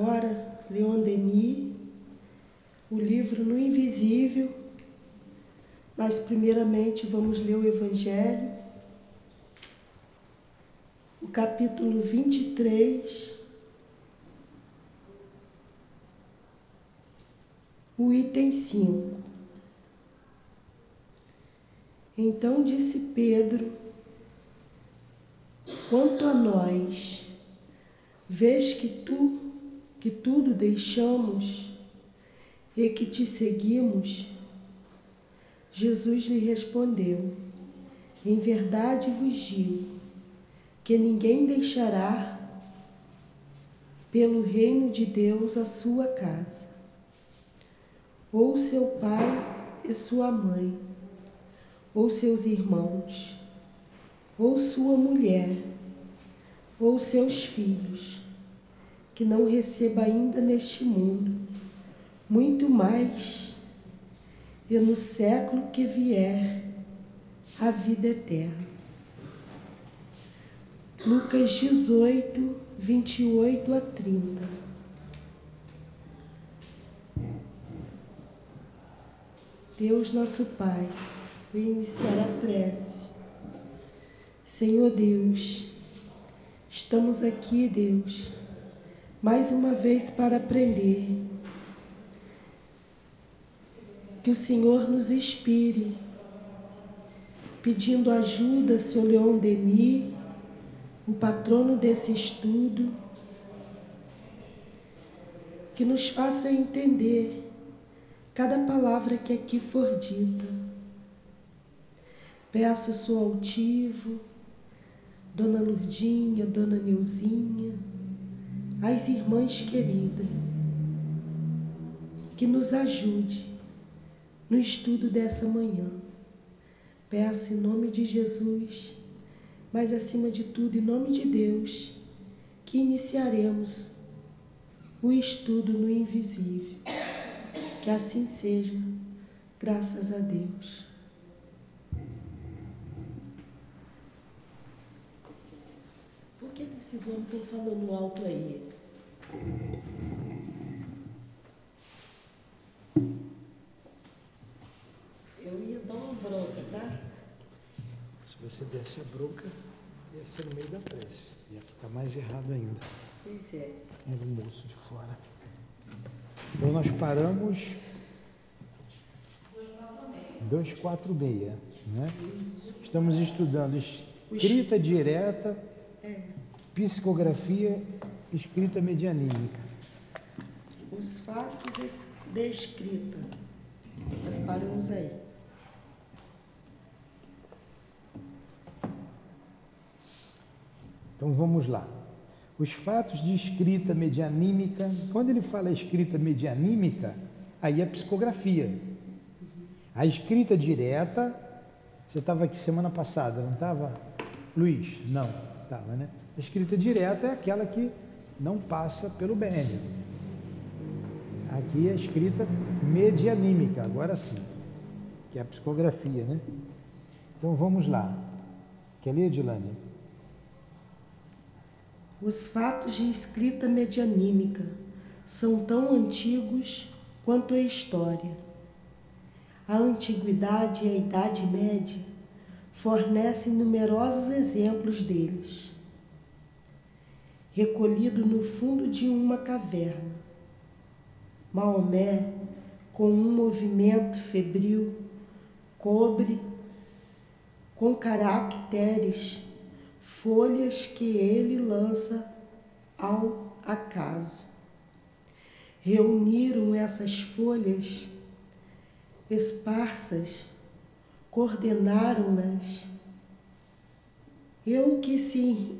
Agora, Leon Denis, o livro No Invisível, mas primeiramente vamos ler o Evangelho, o capítulo 23, o item 5. Então disse Pedro, quanto a nós, vês que tu que tudo deixamos e que te seguimos? Jesus lhe respondeu: Em verdade vos digo que ninguém deixará pelo reino de Deus a sua casa, ou seu pai e sua mãe, ou seus irmãos, ou sua mulher, ou seus filhos que não receba ainda neste mundo, muito mais, e no século que vier, a vida eterna. Lucas 18, 28 a 30. Deus nosso Pai, vou iniciar a prece. Senhor Deus, estamos aqui, Deus mais uma vez para aprender. Que o Senhor nos inspire, pedindo ajuda, Sr. Leon Denis, o patrono desse estudo, que nos faça entender cada palavra que aqui for dita. Peço Sou altivo, Dona Lurdinha, Dona Neuzinha, às irmãs queridas, que nos ajude no estudo dessa manhã. Peço em nome de Jesus, mas acima de tudo em nome de Deus, que iniciaremos o estudo no invisível. Que assim seja, graças a Deus. Por que esses homens estão falando alto aí? Eu ia dar uma bronca, tá? Se você desse a bronca, ia ser no meio da prece. Ia ficar mais errado ainda. Pois é. Era o moço de fora. Então nós paramos. 246. Né? Isso. Estamos estudando escrita direta, É. psicografia, escrita medianímica. Os fatos de escrita. Nós paramos aí. Então vamos lá. Os fatos de escrita medianímica, quando ele fala escrita medianímica, aí é psicografia. A escrita direta, você estava aqui semana passada, não estava? Luiz? Não, estava, né? A escrita direta é aquela que não passa pelo BN. Aqui é a escrita medianímica, agora sim, que é a psicografia, né? Então vamos lá. Quer ler, Dilane? Os fatos de escrita medianímica são tão antigos quanto a história. A antiguidade e a Idade Média fornecem numerosos exemplos deles. Recolhido no fundo de uma caverna, Maomé, com um movimento febril, cobre com caracteres folhas que ele lança ao acaso. Reuniram essas folhas esparsas, coordenaram-nas. Eu que se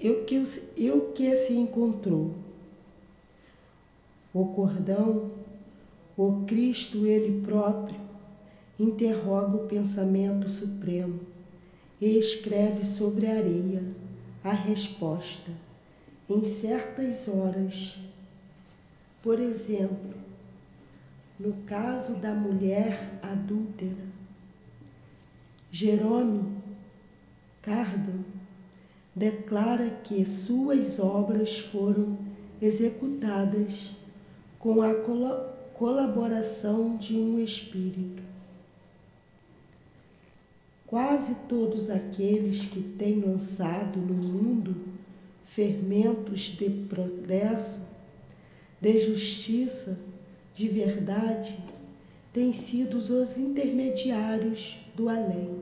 eu que, eu que se encontrou. O cordão, o Cristo ele próprio, interroga o pensamento supremo e escreve sobre a areia a resposta em certas horas. Por exemplo, no caso da mulher adúltera, Jerome Cardo declara que suas obras foram executadas com a colaboração de um espírito. Quase todos aqueles que têm lançado no mundo fermentos de progresso, de justiça, de verdade, têm sido os intermediários do além,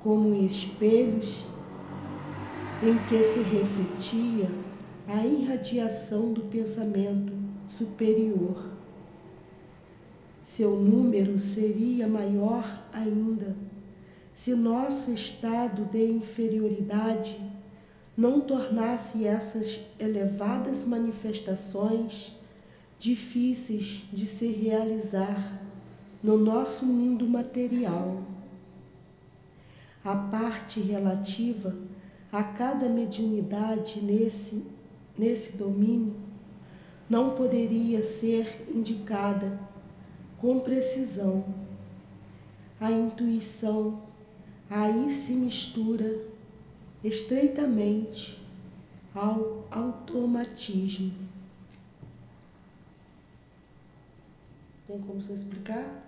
como espelhos em que se refletia a irradiação do pensamento superior. Seu número seria maior ainda se nosso estado de inferioridade não tornasse essas elevadas manifestações difíceis de se realizar no nosso mundo material. A parte relativa a cada mediunidade nesse, nesse domínio não poderia ser indicada com precisão. A intuição aí se mistura estreitamente ao automatismo. Tem como você explicar?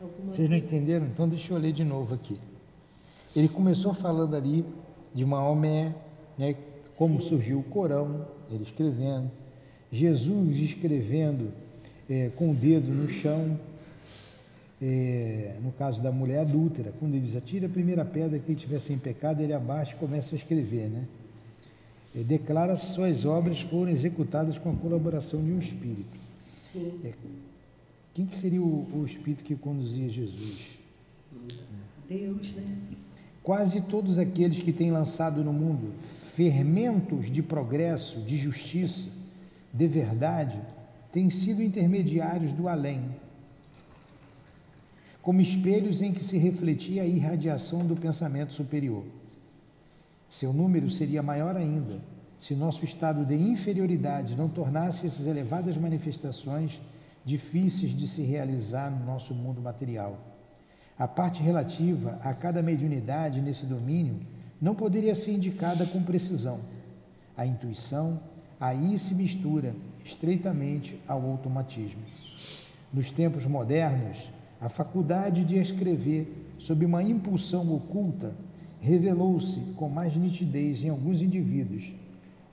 Alguma Vocês não entenderam? Então deixa eu ler de novo aqui. Ele começou falando ali de Maomé, né, como Sim. surgiu o Corão, ele escrevendo, Jesus escrevendo é, com o dedo no chão, é, no caso da mulher adúltera, quando ele diz, atira a primeira pedra que estiver sem pecado, ele abaixa e começa a escrever, né? Ele declara que suas obras foram executadas com a colaboração de um espírito. Sim. É, quem que seria o, o espírito que conduzia Jesus? Deus, né? Quase todos aqueles que têm lançado no mundo fermentos de progresso, de justiça, de verdade, têm sido intermediários do além, como espelhos em que se refletia a irradiação do pensamento superior. Seu número seria maior ainda se nosso estado de inferioridade não tornasse essas elevadas manifestações difíceis de se realizar no nosso mundo material. A parte relativa a cada mediunidade nesse domínio não poderia ser indicada com precisão. A intuição aí se mistura estreitamente ao automatismo. Nos tempos modernos, a faculdade de escrever sob uma impulsão oculta revelou-se com mais nitidez em alguns indivíduos,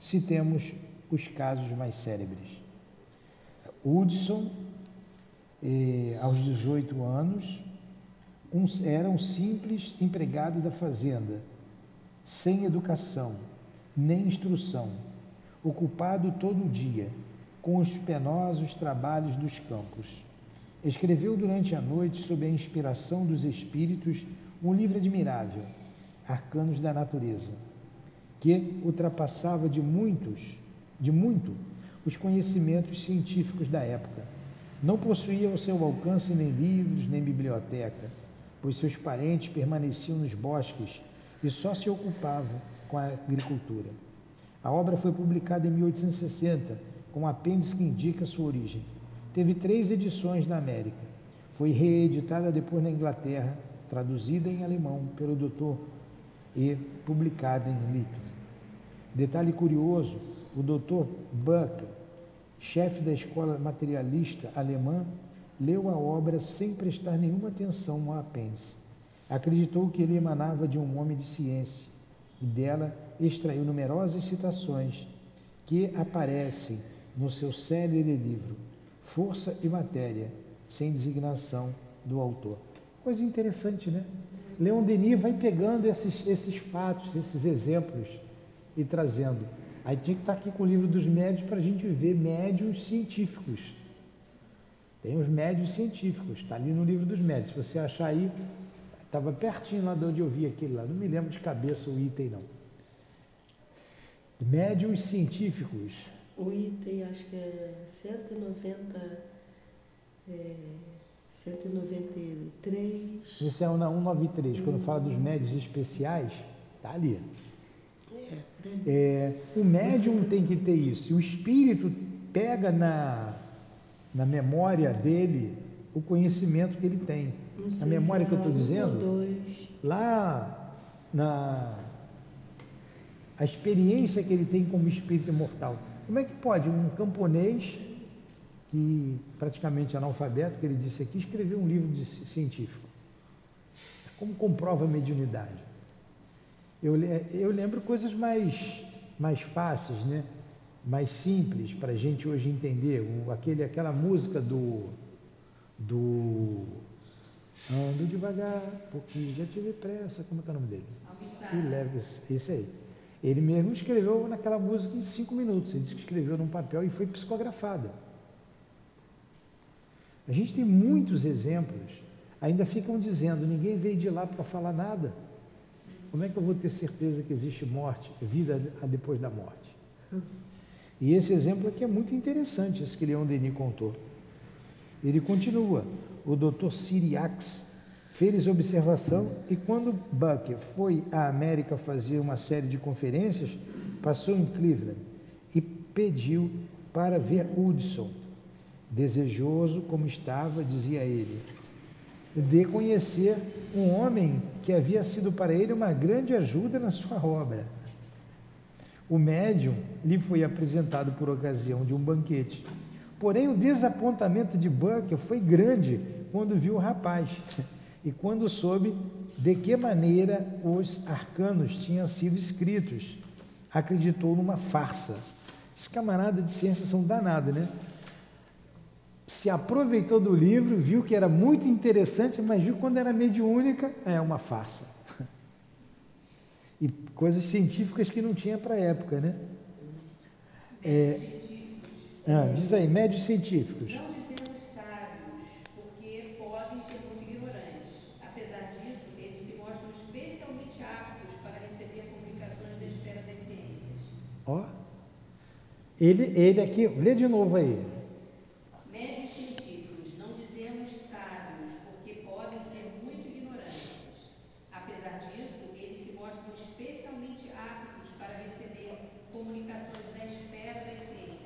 se temos os casos mais célebres. Hudson, eh, aos 18 anos, um, era um simples empregado da fazenda, sem educação, nem instrução, ocupado todo o dia com os penosos trabalhos dos campos. Escreveu durante a noite, sob a inspiração dos espíritos, um livro admirável, Arcanos da Natureza, que ultrapassava de muitos, de muito, os conhecimentos científicos da época. Não possuía ao seu alcance nem livros, nem biblioteca, pois seus parentes permaneciam nos bosques e só se ocupavam com a agricultura. A obra foi publicada em 1860, com um apêndice que indica sua origem. Teve três edições na América. Foi reeditada depois na Inglaterra, traduzida em alemão pelo Dr. e publicada em Leipzig. Detalhe curioso, o Dr. Buck, chefe da escola materialista alemã, leu a obra sem prestar nenhuma atenção ao apêndice. Acreditou que ele emanava de um homem de ciência e dela extraiu numerosas citações que aparecem no seu célebre livro Força e Matéria, sem designação do autor. Coisa interessante, né? Leon Denis vai pegando esses, esses fatos, esses exemplos e trazendo. Aí tinha que estar aqui com o livro dos médios para a gente ver médios científicos. Tem os médios científicos, está ali no livro dos médios. Se você achar aí, estava pertinho lá de onde eu vi aquele lá. Não me lembro de cabeça o item, não. Médios científicos. O item, acho que é 190. É, 193. Isso é na 193. Hum. Quando fala dos médios especiais, está ali. É, o médium tem que ter isso. O espírito pega na, na memória dele o conhecimento que ele tem. A memória que eu estou dizendo, lá na, a experiência que ele tem como espírito imortal. Como é que pode um camponês, que praticamente é analfabeto, que ele disse aqui, escrever um livro de científico? Como comprova a mediunidade? Eu, eu lembro coisas mais, mais fáceis, né? Mais simples para a gente hoje entender. O, aquele, aquela música do, do Ando devagar, porque já tive pressa. Como é, é o nome dele? Ele leva isso aí. Ele mesmo escreveu naquela música em cinco minutos. Ele disse que escreveu num papel e foi psicografada. A gente tem muitos exemplos. Ainda ficam dizendo, ninguém veio de lá para falar nada. Como é que eu vou ter certeza que existe morte, vida depois da morte? E esse exemplo aqui é muito interessante, esse que Leon Denis contou. Ele continua o Dr. Siriax fez observação e quando Buck foi à América fazer uma série de conferências, passou em Cleveland e pediu para ver Hudson. Desejoso como estava, dizia ele, de conhecer um homem que havia sido para ele uma grande ajuda na sua obra. O médium lhe foi apresentado por ocasião de um banquete Porém, o desapontamento de Buck foi grande quando viu o rapaz e quando soube de que maneira os arcanos tinham sido escritos. Acreditou numa farsa. Os camaradas de ciência são danados, né? Se aproveitou do livro, viu que era muito interessante, mas viu quando era mediúnica, é uma farsa. E coisas científicas que não tinha para a época, né? É, ah, diz aí, médios científicos. Não dizemos sábios, porque podem ser muito ignorantes. Apesar disso, eles se mostram especialmente aptos para receber comunicações da esfera das ciências. Ó. Ele, ele aqui, lê de novo aí. Médios científicos, não dizemos sábios, porque podem ser muito ignorantes. Apesar disso, eles se mostram especialmente aptos para receber comunicações da esfera das ciências.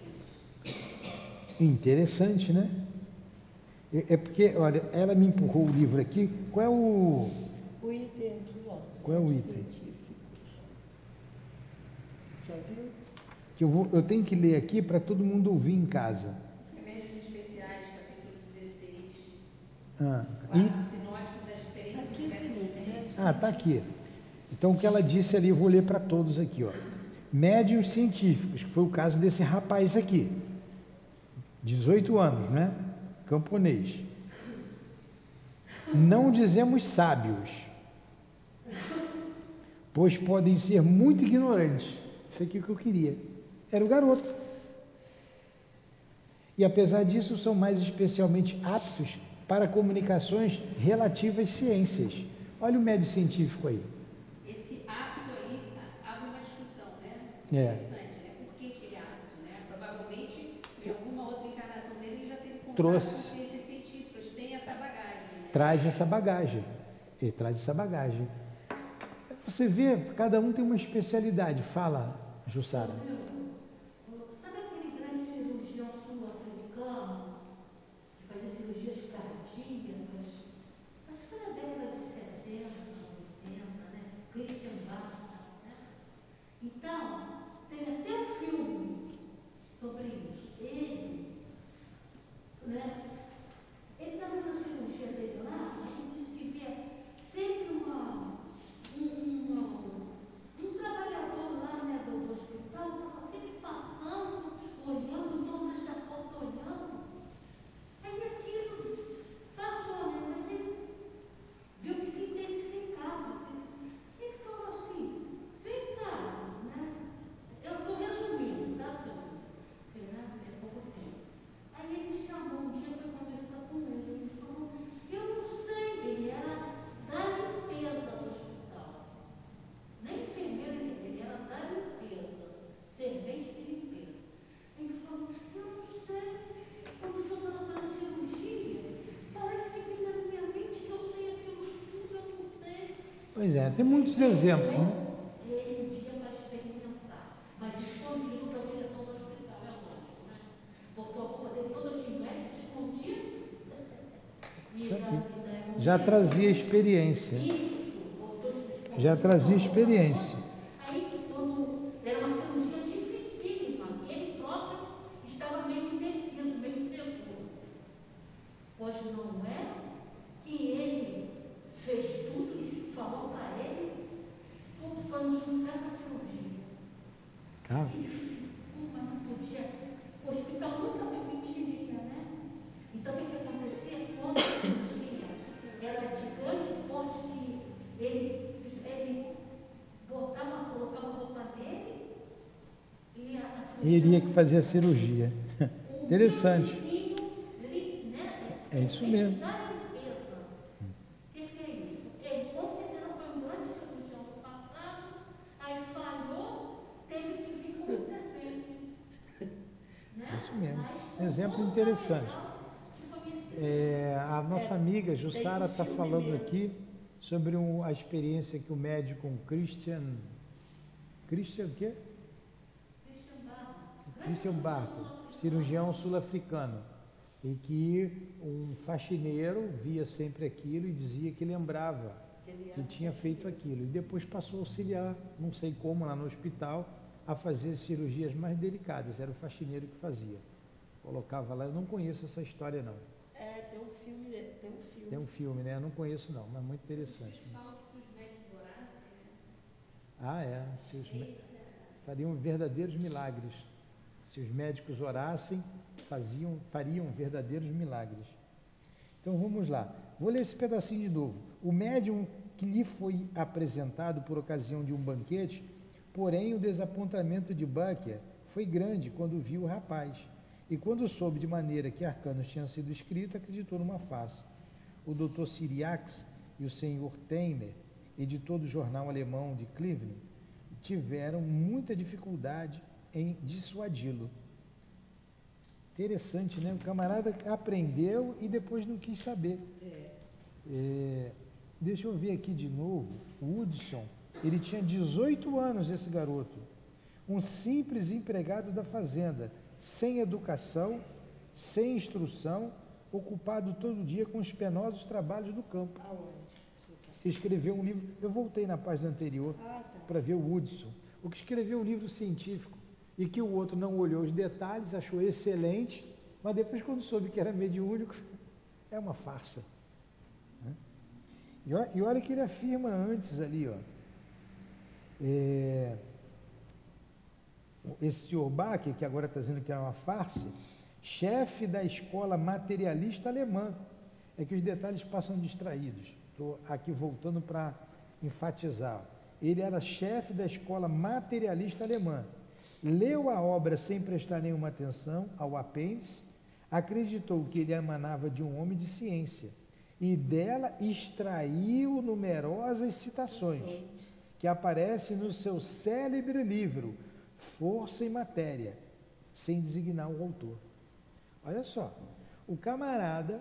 Interessante, né? É, é porque, olha, ela me empurrou o livro aqui. Qual é o. O item aqui, ó. Qual é o item? Já viu? Que eu, vou, eu tenho que ler aqui para todo mundo ouvir em casa. Remédios especiais, capítulo 16. Ah, e... sinótico das diferentes espécies né? Ah, tá aqui. Então o que ela disse ali, eu vou ler para todos aqui, ó. Médios científicos, que foi o caso desse rapaz aqui. 18 anos, né? Camponês. Não dizemos sábios, pois podem ser muito ignorantes. Isso aqui é o que eu queria. Era o garoto. E apesar disso, são mais especialmente aptos para comunicações relativas às ciências. Olha o médio científico aí. Esse apto aí abre uma discussão, né? É. trouxe. Essa né? Traz essa bagagem. Ele traz essa bagagem. Você vê, cada um tem uma especialidade. Fala, Jussara. Sabe aquele grande cirurgião sul-africano que fazia cirurgias cardíacas? Acho que foi na década de 70, 80, né? Christian Barta. Né? Então, tem até um filme sobre isso. Ele né? Ele estava na cirurgia dele lá, ele disse que via sempre uma, um, um, um trabalhador lá né, do, do hospital, estava sempre passando, olhando, o dono da porta olhando. Aí aquilo passou, né? Mas ele viu que se intensificava. Ele falou assim, vem cá, né? Eu estou resumindo, tá, senhor? Né? É pouco tempo. Aí ele chamou, um dia foi conversar com ele, ele falou, eu não sei, ele era da limpeza do hospital. Nem enfermeiro ele era da limpeza, servente de limpeza. Ele falou, eu não sei, quando o senhor estava fazendo cirurgia, parece que vem na minha mente que eu sei aquilo tudo, eu não sei. Pois é, tem muitos exemplos, né? já trazia experiência. Já trazia experiência. Aí, quando aquele mas não podia. O hospital nunca permitiria, né? Então o que, que acontecia? Quando a cirurgia era de grande porte que ele, ele botava, colocava a roupa nele e a, a cirurgia. E iria que fazer a cirurgia. o Interessante. biovizinho, ele, né, É isso mesmo. Da limpeza. O que, que é isso? Ele com certeza foi um grande cirurgião do passado, aí falhou, teve que vir com serpente. Né? Isso mesmo. Mas com Exemplo todo interessante. É, a nossa É, amiga Jussara está falando mesmo. aqui sobre um- a experiência que o médico Christian. Christian o quê? Christian. Christian Barco, cirurgião sul-africano, e que um faxineiro via sempre aquilo e dizia que lembrava que tinha feito aquilo. E depois passou a auxiliar, não sei como, lá no hospital, a fazer cirurgias mais delicadas. Era o faxineiro que fazia. Colocava lá, eu não conheço essa história não. É, tem um filme dele, tem um filme. Tem um filme, né? Eu não conheço não, mas muito interessante. Falam que se os médicos orassem, né? Ah, é. Se os mé- fariam verdadeiros milagres. Se os médicos orassem, faziam, fariam verdadeiros milagres. Então vamos lá. Vou ler esse pedacinho de novo. O médium que lhe foi apresentado por ocasião de um banquete, porém o desapontamento de Bucker foi grande quando viu o rapaz. E quando soube de maneira que arcanos tinham sido escritos, acreditou numa face. O Dr. Siriax e o Sr. Teiner, editor do jornal alemão de Cleveland, tiveram muita dificuldade em dissuadi-lo. Interessante, né? O camarada aprendeu e depois não quis saber. É. É, deixa eu ver aqui de novo. O Hudson, ele tinha 18 anos, esse garoto. Um simples empregado da fazenda, sem educação, sem instrução, ocupado todo dia com os penosos trabalhos do campo. Escreveu um livro, eu voltei na página anterior Ah, tá. para ver o Hudson, o que escreveu um livro científico e que o outro não olhou os detalhes, achou excelente, mas depois quando soube que era mediúnico, é uma farsa. né? E olha, que ele afirma antes ali, ó, é, esse senhor que agora está dizendo que é uma farsa, chefe da escola materialista alemã, é que os detalhes passam distraídos. Estou aqui voltando para enfatizar. Ele era chefe da escola materialista alemã. Leu a obra sem prestar nenhuma atenção ao apêndice, acreditou que ele emanava de um homem de ciência e dela extraiu numerosas citações que aparecem no seu célebre livro Força e Matéria, sem designar o autor. Olha só, o camarada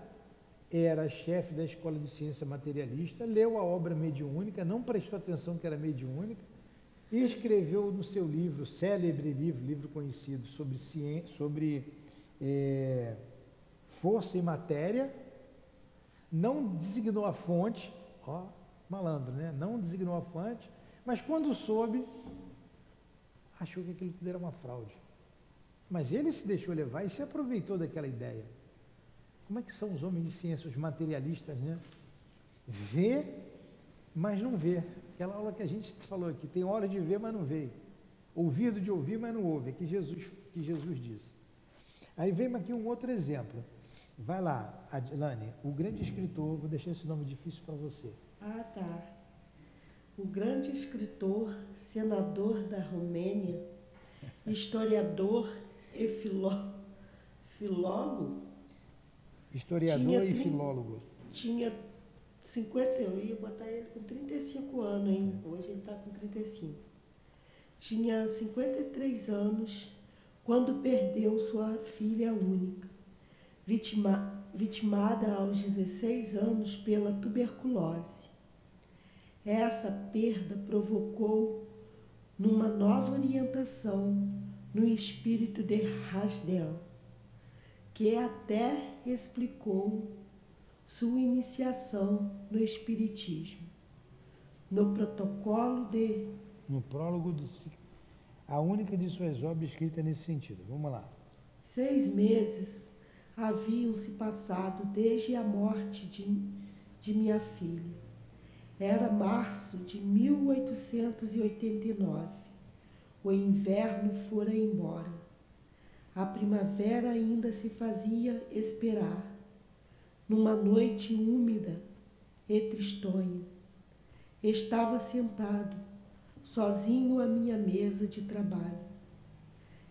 era chefe da escola de ciência materialista, leu a obra mediúnica, não prestou atenção que era mediúnica, e escreveu no seu livro, célebre livro, livro conhecido, sobre, ciência, sobre é, força e matéria, não designou a fonte, ó, malandro, né? Não designou a fonte, mas quando soube, achou que aquilo tudo era uma fraude. Mas ele se deixou levar e se aproveitou daquela ideia. Como é que são os homens de ciência, os materialistas, né? Vê, mas não vê. Aquela aula que a gente falou aqui, tem hora de ver, mas não vê. Ouvido de ouvir, mas não ouve, é que Jesus, que Jesus disse. Aí vem aqui um outro exemplo. Vai lá, Adilane, o grande escritor, vou deixar esse nome difícil para você. Ah, tá. O grande escritor, senador da Romênia, historiador e filó, filólogo, Historiador e filólogo. tinha 50, eu ia botar ele com 35 anos, hein? Hoje ele está com 35. Tinha 53 anos quando perdeu sua filha única, vitima, vitimada aos 16 anos pela tuberculose. Essa perda provocou numa nova orientação no espírito de Rasdel, que até explicou sua iniciação no Espiritismo. No protocolo de No prólogo do. A única de suas obras escrita nesse sentido. Vamos lá. seis meses haviam se passado desde a morte de, de minha filha. Era março de 1889. O inverno fora embora. A primavera ainda se fazia esperar. Numa noite úmida e tristonha, estava sentado, sozinho à minha mesa de trabalho.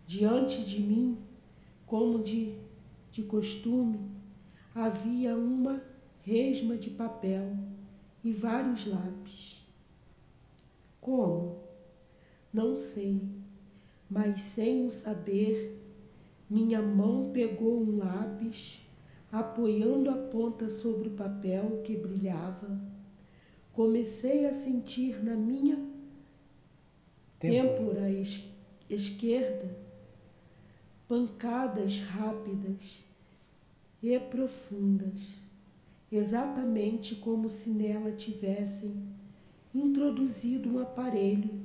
Diante de mim, como de, de costume, havia uma resma de papel e vários lápis. Como? Não sei, mas sem o saber, minha mão pegou um lápis, apoiando a ponta sobre o papel que brilhava. Comecei a sentir na minha têmpora es esquerda pancadas rápidas e profundas, exatamente como se nela tivessem introduzido um aparelho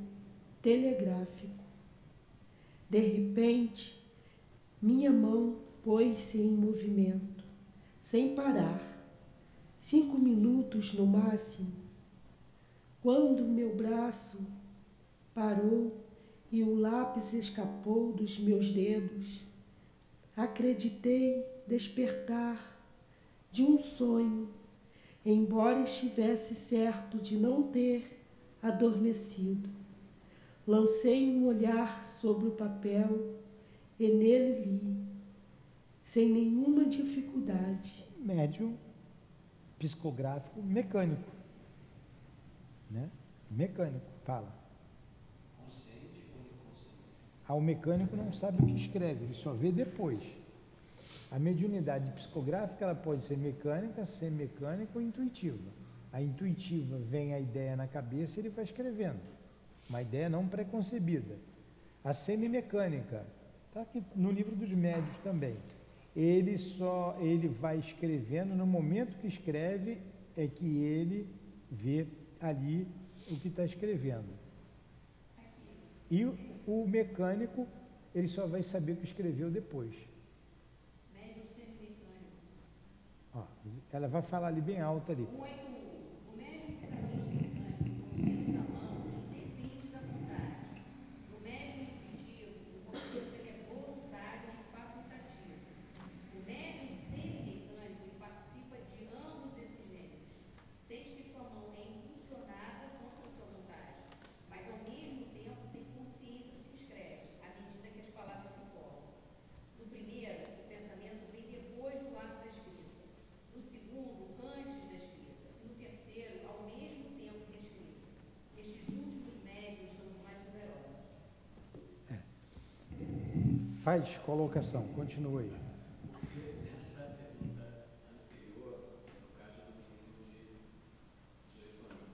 telegráfico. De repente, minha mão pôs-se em movimento, sem parar, cinco minutos no máximo. Quando meu braço parou e o lápis escapou dos meus dedos, acreditei despertar de um sonho, embora estivesse certo de não ter adormecido. Lancei um olhar sobre o papel e nele li, sem nenhuma dificuldade. Médium psicográfico mecânico. Né? Mecânico, fala. Consciente ou? Ah, o mecânico não sabe o que escreve, ele só vê depois. A mediunidade psicográfica ela pode ser mecânica, semicânica ou intuitiva. A intuitiva vem a ideia na cabeça e ele vai escrevendo. Uma ideia não preconcebida. A semimecânica, está aqui no livro dos médios também. Ele só ele vai escrevendo, no momento que escreve, é que ele vê ali o que está escrevendo. E o, mecânico, ele só vai saber o que escreveu depois. Ó, ela vai falar ali bem alto ali. 181. O médium puramente mecânico, com o dedo na mão, independe da vontade. No médium intuitivo, o movimento ele é voluntário e facultativo. O médium semimecânico ele participa de ambos esses gêneros. Sente que sua mão é impulsionada contra a sua vontade, mas ao mesmo tempo tem consciência do que escreve, à medida que as palavras se formam. No primeiro, o pensamento vem depois do ato da escrita. No segundo, antes da escrita. E no terceiro, ao mesmo tempo que a escrita. Estes últimos médios são os mais numerosos. Faz colocação, continua aí. Nessa pergunta anterior, no caso do menino de 18 anos,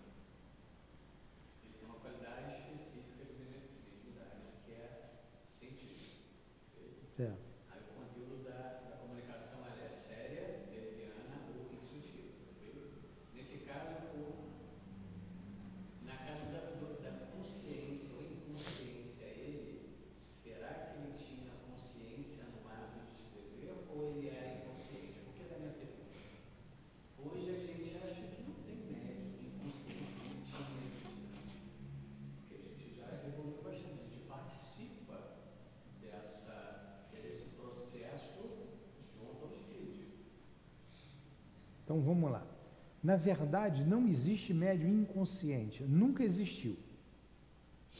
ele tem uma qualidade específica de mediunidade, que é científica. perfeito? É. Aí o conteúdo da, da comunicação ela é séria, leviana ou intuitiva. perfeito? Nesse caso, o, na caso da, do- da consciência ou inconsciência, ele, será que ele tinha consciência no ato de escrever ou ele era inconsciente? Por que da minha pergunta? Hoje a gente acha que não tem médium inconsciente, não tinha mediunidade. Porque a gente já evoluiu bastante, a gente participa dessa, desse processo junto ao espírito. Então vamos lá. Na verdade, não existe médium inconsciente, nunca existiu.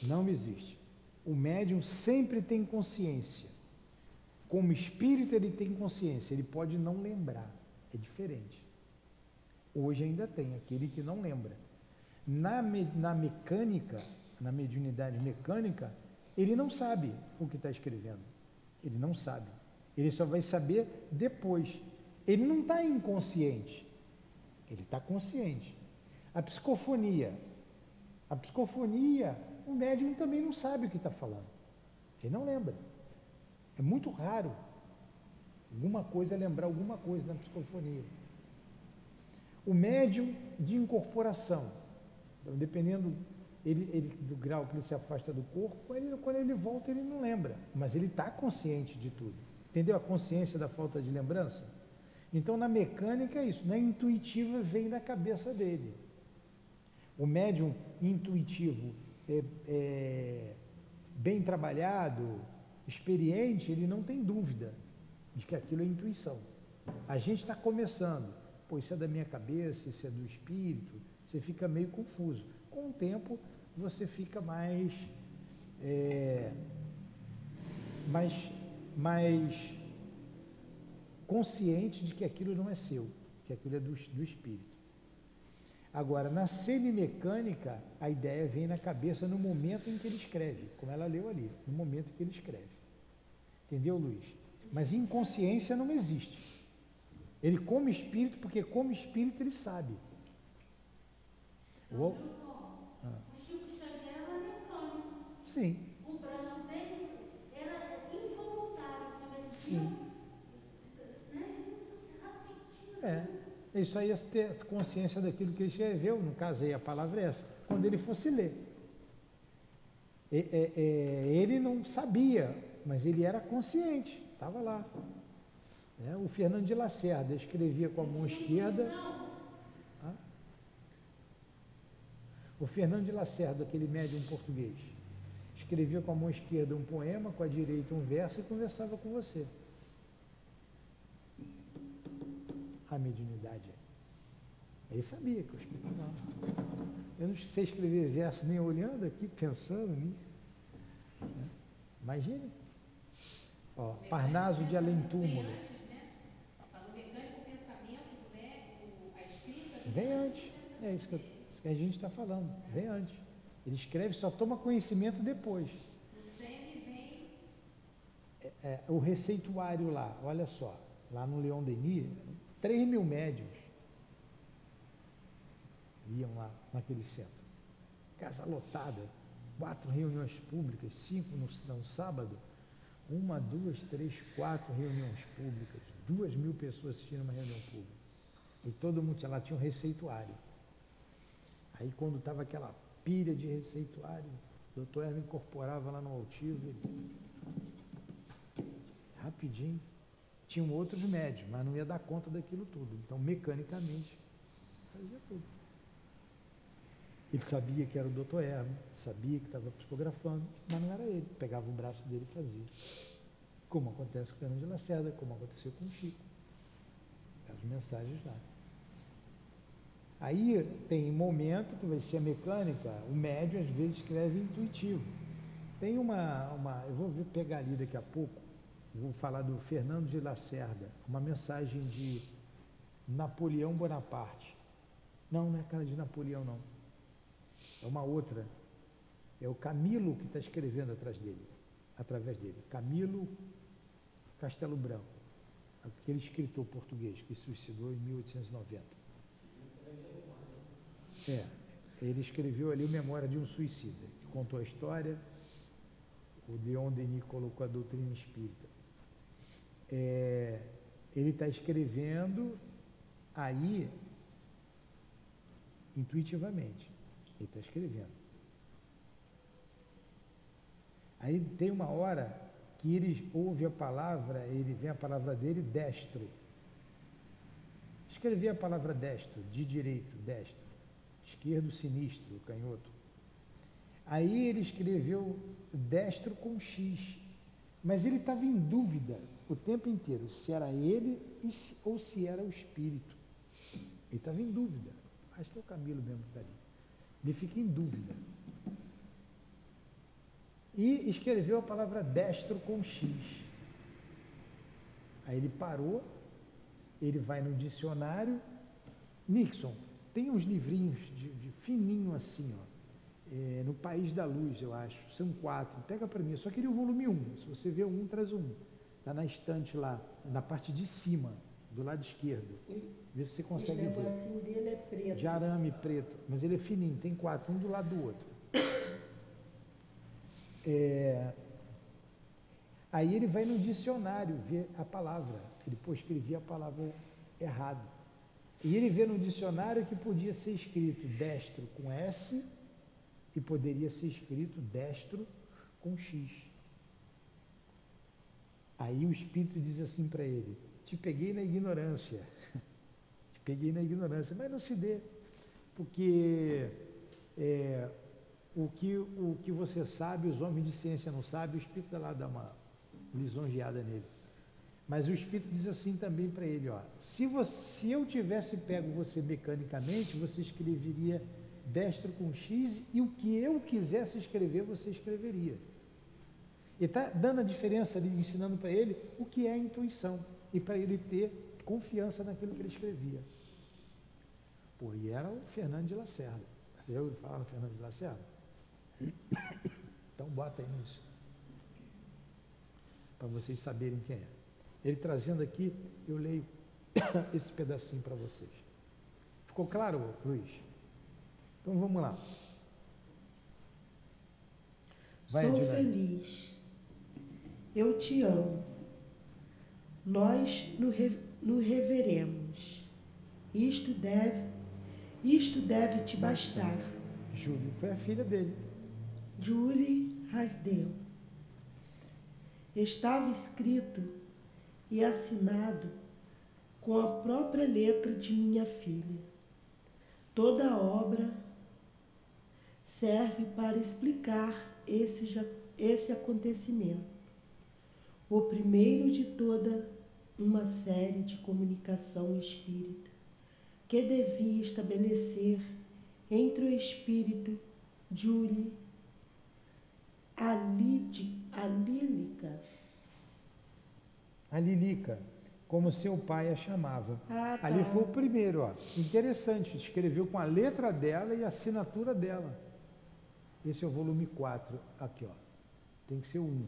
Não existe. O médium sempre tem consciência. Como espírito, ele tem consciência, ele pode não lembrar. É diferente. Hoje ainda tem aquele que não lembra. Na, me- na mecânica, na mediunidade mecânica, ele não sabe o que está escrevendo. Ele não sabe. Ele só vai saber depois. Ele não está inconsciente. Ele está consciente. A psicofonia. A psicofonia, o médium também não sabe o que está falando. Ele não lembra. É muito raro alguma coisa lembrar alguma coisa na psicofonia. O médium de incorporação, então, dependendo ele, ele- do grau que ele se afasta do corpo, ele- quando ele volta ele não lembra, mas ele está consciente de tudo. Entendeu a consciência da falta de lembrança? Então na mecânica é isso, na intuitiva vem da cabeça dele. O médium intuitivo é, é, bem trabalhado, experiente, ele não tem dúvida de que aquilo é intuição. A gente está começando, pô, isso é da minha cabeça, isso é do espírito, você fica meio confuso. Com o tempo, você fica mais, é, mais, mais consciente de que aquilo não é seu, que aquilo é do, do espírito. Agora, na semimecânica, a ideia vem na cabeça no momento em que ele escreve, como ela leu ali, no momento em que ele escreve. Entendeu, Luiz? Mas inconsciência não existe. Ele come espírito porque como espírito ele sabe. O, ah. Sim. O braço dele era involuntário. Sim. É. Ele só ia ter consciência daquilo que ele escreveu, no caso aí a palavra é essa, quando ele fosse ler. É, é, é, ele não sabia, mas ele era consciente, estava lá. É, o Fernando de Lacerda escrevia com a mão esquerda. O Fernando de Lacerda, aquele médium português, escrevia com a mão esquerda um poema, com a direita um verso e conversava com você. A mediunidade é. Ele sabia que eu escrevia. Eu não sei escrever verso nem olhando aqui, pensando nisso. Né? Imagine. Ó, Parnaso de Além Túmulo. Né? Vem antes. É isso que, eu, isso que a gente está falando. Vem antes. Ele escreve, só toma conhecimento depois. É, é, o receituário lá, olha só, lá no Leão Denis, 3 mil médios iam lá naquele centro. Casa lotada, quatro reuniões públicas, cinco no, no sábado, uma, duas, três, quatro reuniões públicas, duas mil pessoas assistindo uma reunião pública. E todo mundo lá tinha um receituário. Aí quando estava aquela pilha de receituário, o doutor Hermes incorporava lá no altivo, rapidinho, tinham outros médios, mas não ia dar conta daquilo tudo. Então, mecanicamente, fazia tudo. Ele sabia que era o doutor Hermes, sabia que estava psicografando, mas não era ele. Pegava o braço dele e fazia. Como acontece com o Fernando de Lacerda, como aconteceu com o Chico. As mensagens lá. Aí tem momento que vai ser a mecânica, o médio às vezes escreve intuitivo. Tem uma, uma eu vou pegar ali daqui a pouco, vou falar do Fernando de Lacerda, uma mensagem de Napoleão Bonaparte. Não, não é cara de Napoleão, não. É uma outra. É o Camilo que está escrevendo atrás dele, através dele. Camilo Castelo Branco, aquele escritor português que se suicidou em 1890. É, ele escreveu ali Memória de um Suicida, que contou a história. O Leon Denis colocou a doutrina espírita é, ele está escrevendo aí intuitivamente. Ele está escrevendo. Aí tem uma hora que ele ouve a palavra, ele vê a palavra dele destro. Escrever a palavra destro, de direito, destro. Esquerdo, sinistro, canhoto. Aí ele escreveu destro com X. Mas ele estava em dúvida o tempo inteiro se era ele ou se era o espírito. Ele estava em dúvida. Acho que é o Camilo mesmo que está ali. Ele fica em dúvida. E escreveu a palavra destro com X. Aí ele parou, ele vai no dicionário. Nixon, tem uns livrinhos de, de fininho assim, ó. É, no País da Luz, eu acho. São quatro. Pega para mim. Eu só queria o volume 1. Um. Se você vê um, traz um. Está na estante lá, na parte de cima, do lado esquerdo. Vê se você consegue ver. O negocinho dele é preto. De arame preto. Mas ele é fininho, tem quatro, um do lado do outro. É... Aí ele vai no dicionário ver a palavra. Ele, pô, escrevia a palavra errado. E ele vê no dicionário que podia ser escrito destro com S e poderia ser escrito destro com X. Aí o Espírito diz assim para ele: Te peguei na ignorância. Te peguei na ignorância, mas não se dê, porque é, o que, o que você sabe, os homens de ciência não sabem, o Espírito vai lá dar uma lisonjeada nele. Mas o Espírito diz assim também para ele, ó, se, você, se eu tivesse pego você mecanicamente, você escreveria destro com X e o que eu quisesse escrever, você escreveria. E está dando a diferença ali, ensinando para ele o que é intuição e para ele ter confiança naquilo que ele escrevia. Pô, e era o Fernando de Lacerda. Já ouviu falar no Fernando de Lacerda? Então bota aí nisso. Para vocês saberem quem é. Ele trazendo aqui, eu leio esse pedacinho para vocês. Ficou claro, Luiz? Então vamos lá. Vai, Sou feliz. Eu te amo. Nós no reveremos. Isto deve, isto deve te bastar. Júlio foi a filha dele. Julie Rasdeu. Estava escrito e assinado com a própria letra de minha filha. Toda a obra serve para explicar esse, esse acontecimento, o primeiro de toda uma série de comunicação espírita que devia estabelecer entre o espírito Julie alílica a Lilica, como seu pai a chamava. Ah, tá. Ali foi o primeiro, ó. Interessante, escreveu com a letra dela e a assinatura dela. Esse é o volume 4, aqui, ó. Tem que ser o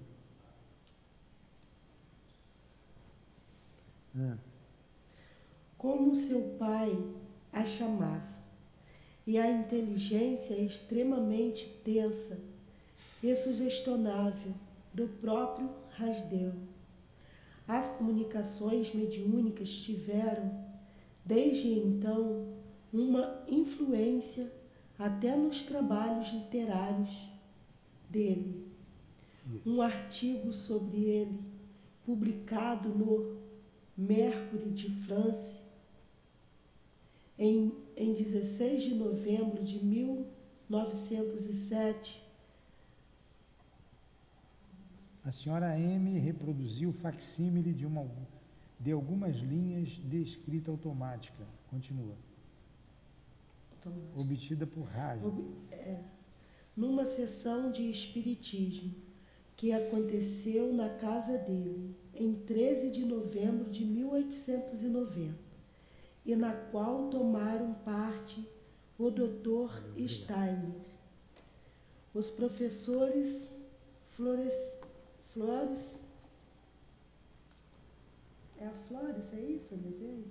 1. Ah. Como seu pai a chamava. E a inteligência extremamente tensa e sugestionável do próprio Rasdeu as comunicações mediúnicas tiveram, desde então, uma influência até nos trabalhos literários dele. Um artigo sobre ele, publicado no Mercury de France, em, em 16 de novembro de 1907, a senhora M reproduziu o facsímile de, uma, de algumas linhas de escrita automática. Continua. Automática. Obtida por rádio. Ob, é, numa sessão de espiritismo que aconteceu na casa dele em 13 de novembro de 1890 e na qual tomaram parte o Dr. Steiner, os professores Flores Flores. É a Flores, é isso, desenho?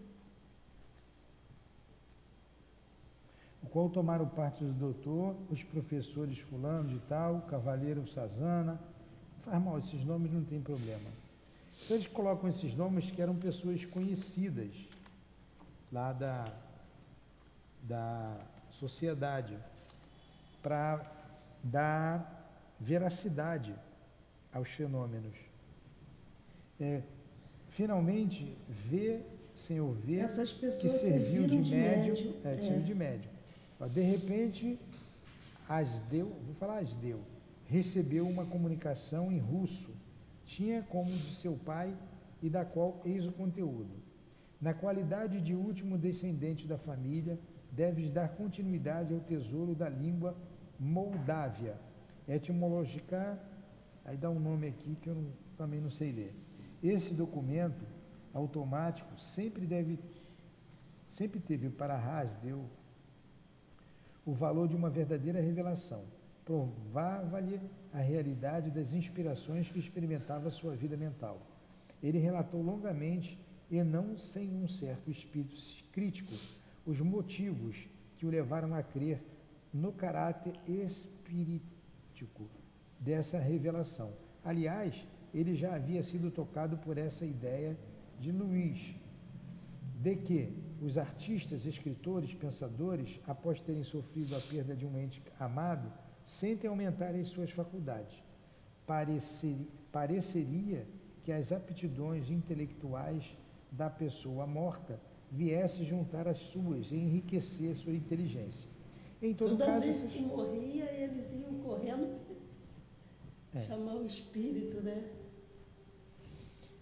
O qual tomaram parte do doutor, os professores fulano de tal, cavaleiro Sazana. Faz mal, esses nomes não tem problema. Então eles colocam esses nomes que eram pessoas conhecidas lá da, da sociedade, para dar veracidade aos fenômenos. É, finalmente, vê, sem ouvir, Essas pessoas que serviu de, de médio, médio é, é. de médio. De repente, Asdeu, vou falar Asdeu, recebeu uma comunicação em russo, tinha como de seu pai e da qual eis o conteúdo. Na qualidade de último descendente da família, deves dar continuidade ao tesouro da língua Moldávia, etimológica Aí dá um nome aqui que eu não, também não sei ler. Esse documento automático sempre deve, sempre teve para Hasdeu o valor de uma verdadeira revelação. Provava-lhe a realidade das inspirações que experimentava sua vida mental. Ele relatou longamente e não sem um certo espírito crítico os motivos que o levaram a crer no caráter espirítico dessa revelação. Aliás, ele já havia sido tocado por essa ideia de Luiz, de que os artistas, escritores, pensadores, após terem sofrido a perda de um ente amado, sentem aumentar as suas faculdades. Parecer, pareceria que as aptidões intelectuais da pessoa morta viessem juntar as suas e enriquecer sua inteligência. Em todo Toda caso, vez que morria, eles iam correndo É. chamar o espírito, né?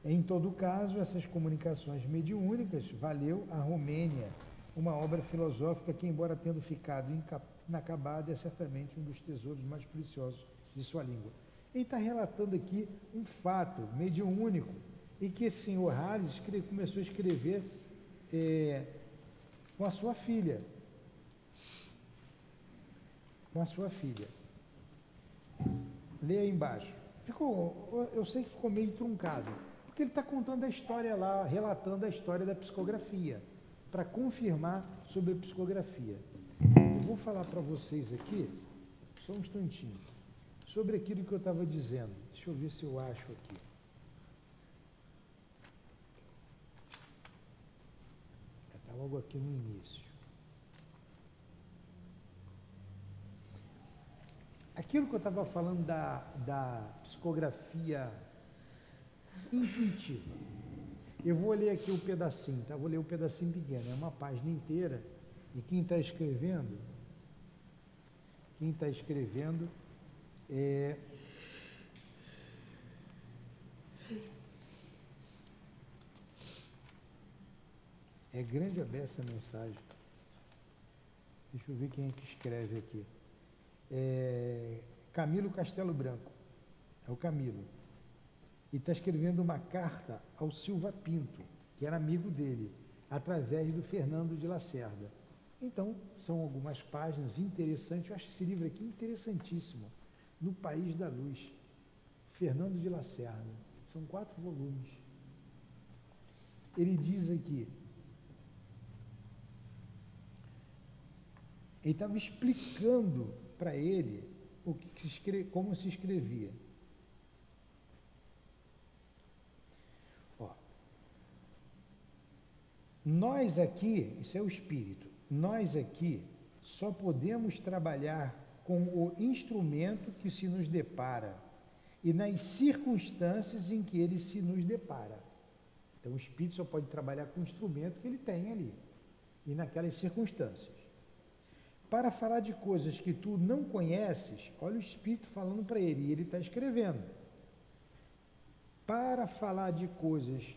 Em todo caso, essas comunicações mediúnicas valeu à Romênia uma obra filosófica que, embora tendo ficado inca- inacabada, é certamente um dos tesouros mais preciosos de sua língua. Ele está relatando aqui um fato mediúnico e que esse senhor Harris começou a escrever eh, com a sua filha. Com a sua filha. Lê aí embaixo. Ficou, eu sei que ficou meio truncado, porque ele está contando a história lá, relatando a história da psicografia, para confirmar sobre a psicografia. Vou falar para vocês aqui, só um instantinho, sobre aquilo que eu estava dizendo. Deixa eu ver se eu acho aqui. Está logo aqui no início. Aquilo que eu estava falando da, da psicografia intuitiva. Eu vou ler aqui o pedacinho, tá? Vou ler o pedacinho pequeno, é uma página inteira. E quem está escrevendo, quem está escrevendo é É grande a beça a mensagem. Deixa eu ver quem é que escreve aqui. É Camilo Castelo Branco. É o Camilo. E está escrevendo uma carta ao Silva Pinto, que era amigo dele, através do Fernando de Lacerda. Então, são algumas páginas interessantes. Eu acho esse livro aqui interessantíssimo. No País da Luz. Fernando de Lacerda. São quatro volumes. Ele diz aqui, ele estava explicando para ele o que se escre- como se escrevia. Ó, nós aqui, isso é o espírito, nós aqui só podemos trabalhar com o instrumento que se nos depara e nas circunstâncias em que ele se nos depara. Então o espírito só pode trabalhar com o instrumento que ele tem ali e naquelas circunstâncias. Para falar de coisas que tu não conheces, olha o Espírito falando para ele, e ele está escrevendo. Para falar de coisas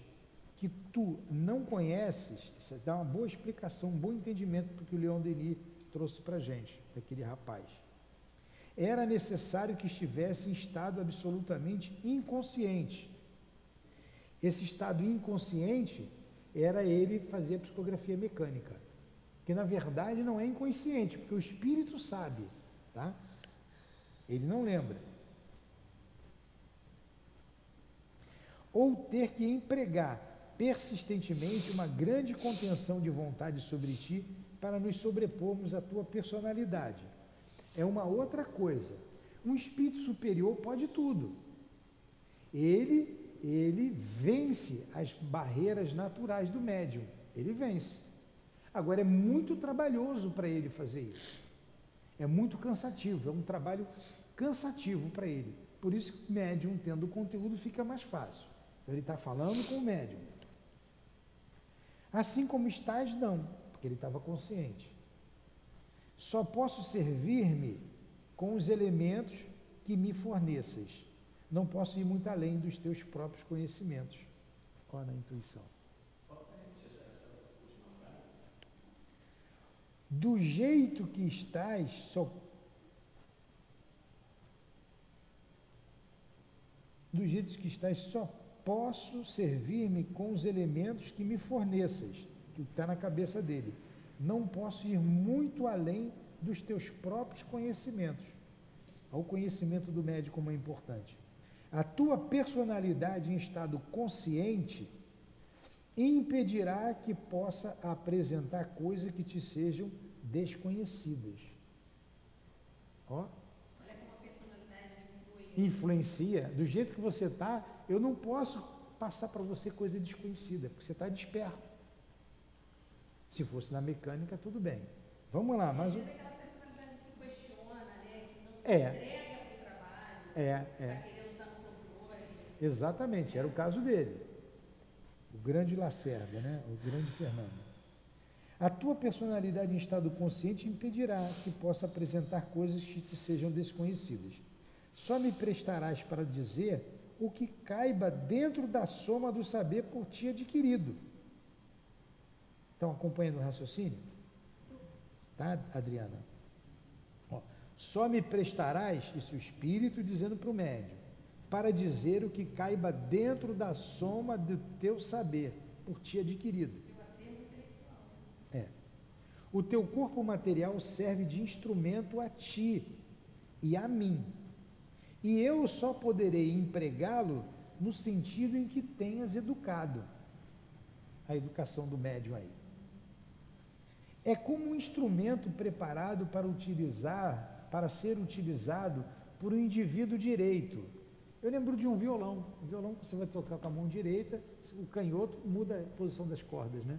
que tu não conheces, isso dá uma boa explicação, um bom entendimento para o que o Leon Denis trouxe para a gente, daquele rapaz. Era necessário que estivesse em estado absolutamente inconsciente. Esse estado inconsciente era ele fazer a psicografia mecânica que na verdade não é inconsciente, porque o espírito sabe, tá? Ele não lembra. Ou ter que empregar persistentemente uma grande contenção de vontade sobre ti para nos sobrepormos à tua personalidade. É uma outra coisa. Um espírito superior pode tudo. Ele, ele vence as barreiras naturais do médium. Ele vence. Agora é muito trabalhoso para ele fazer isso. É muito cansativo, é um trabalho cansativo para ele. Por isso que o médium tendo conteúdo fica mais fácil. Então, ele está falando com o médium. Assim como estás, não, porque ele estava consciente. Só posso servir-me com os elementos que me forneças. Não posso ir muito além dos teus próprios conhecimentos. Ó, na intuição. Do jeito que estás, só. Do jeito que estás, só posso servir-me com os elementos que me forneças, que está na cabeça dele. Não posso ir muito além dos teus próprios conhecimentos. Ao conhecimento do médico como é importante. A tua personalidade em estado consciente impedirá que possa apresentar coisas que te sejam desconhecidas. Ó. Olha como a personalidade. Influencia. Do jeito que você está, eu não posso passar para você coisa desconhecida, porque você está desperto. Se fosse na mecânica, tudo bem. Vamos lá, mais um. Às vezes aquela personalidade que questiona, né? Que não se É. entrega para o trabalho, É, está é. Exatamente, era o caso dele. O grande Lacerda, né? O grande Fernando. A tua personalidade em estado consciente impedirá que possa apresentar coisas que te sejam desconhecidas. Só me prestarás para dizer o que caiba dentro da soma do saber por ti adquirido. Estão acompanhando o raciocínio? Tá, Adriana? Ó, só me prestarás, isso o espírito dizendo para o médium, para dizer o que caiba dentro da soma do teu saber, por ti adquirido. É. O teu corpo material serve de instrumento a ti e a mim. E eu só poderei empregá-lo no sentido em que tenhas educado. A educação do médium aí. É como um instrumento preparado para utilizar, para ser utilizado por um indivíduo direito. Eu lembro de um violão. O violão que você vai tocar com a mão direita, o canhoto muda a posição das cordas, né?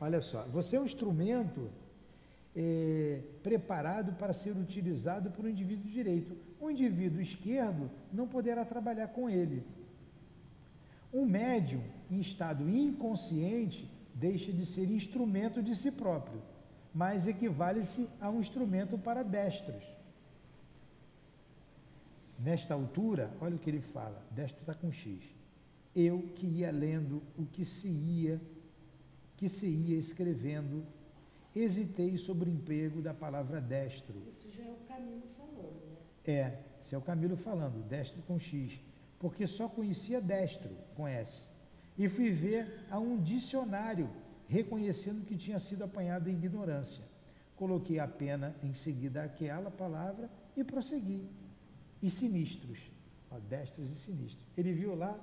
Olha só, você é um instrumento é, preparado para ser utilizado por um indivíduo direito. O indivíduo esquerdo não poderá trabalhar com ele. Um médium em estado inconsciente deixa de ser instrumento de si próprio, mas equivale-se a um instrumento para destros. Nesta altura, olha o que ele fala, destro está com X. Eu que ia lendo o que se ia, que se ia escrevendo hesitei sobre o emprego da palavra destro. Isso já é o Camilo falando, né? É, isso é o Camilo falando, destro com X, porque só conhecia destro com S. E fui ver a um dicionário, reconhecendo que tinha sido apanhado em ignorância. Coloquei a pena em seguida aquela palavra e prossegui. E sinistros, ó, destros e sinistros. Ele viu lá,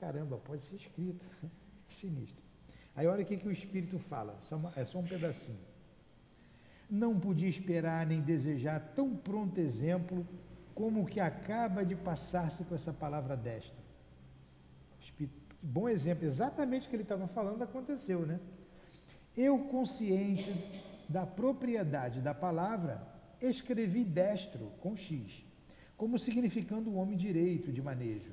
caramba, pode ser escrito, sinistro. Aí olha o que, que o Espírito fala, só uma, é só um pedacinho. Não podia esperar nem desejar tão pronto exemplo como o que acaba de passar-se com essa palavra desta. Bom exemplo, exatamente o que ele estava falando aconteceu, né? Eu, consciente da propriedade da palavra, escrevi destro com X, como significando o homem direito de manejo,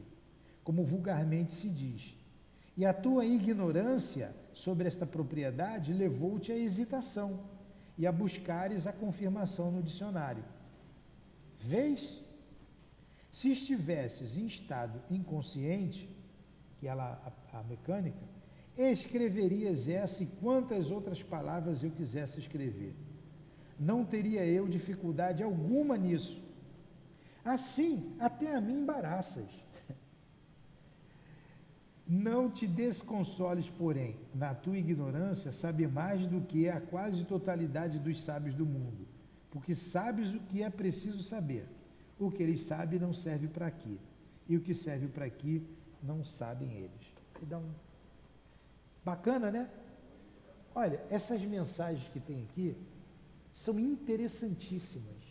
como vulgarmente se diz. E a tua ignorância sobre esta propriedade levou-te à hesitação e a buscares a confirmação no dicionário. Vês? Se estivesses em estado inconsciente, que ela a, a mecânica, escreverias essa e quantas outras palavras eu quisesse escrever. Não teria eu dificuldade alguma nisso. Assim, até a mim embaraças. Não te desconsoles, porém, na tua ignorância, sabe mais do que a quase totalidade dos sábios do mundo, porque sabes o que é preciso saber. O que eles sabem não serve para aqui, e o que serve para aqui não sabem eles. E um... Bacana, né? Olha, essas mensagens que tem aqui são interessantíssimas.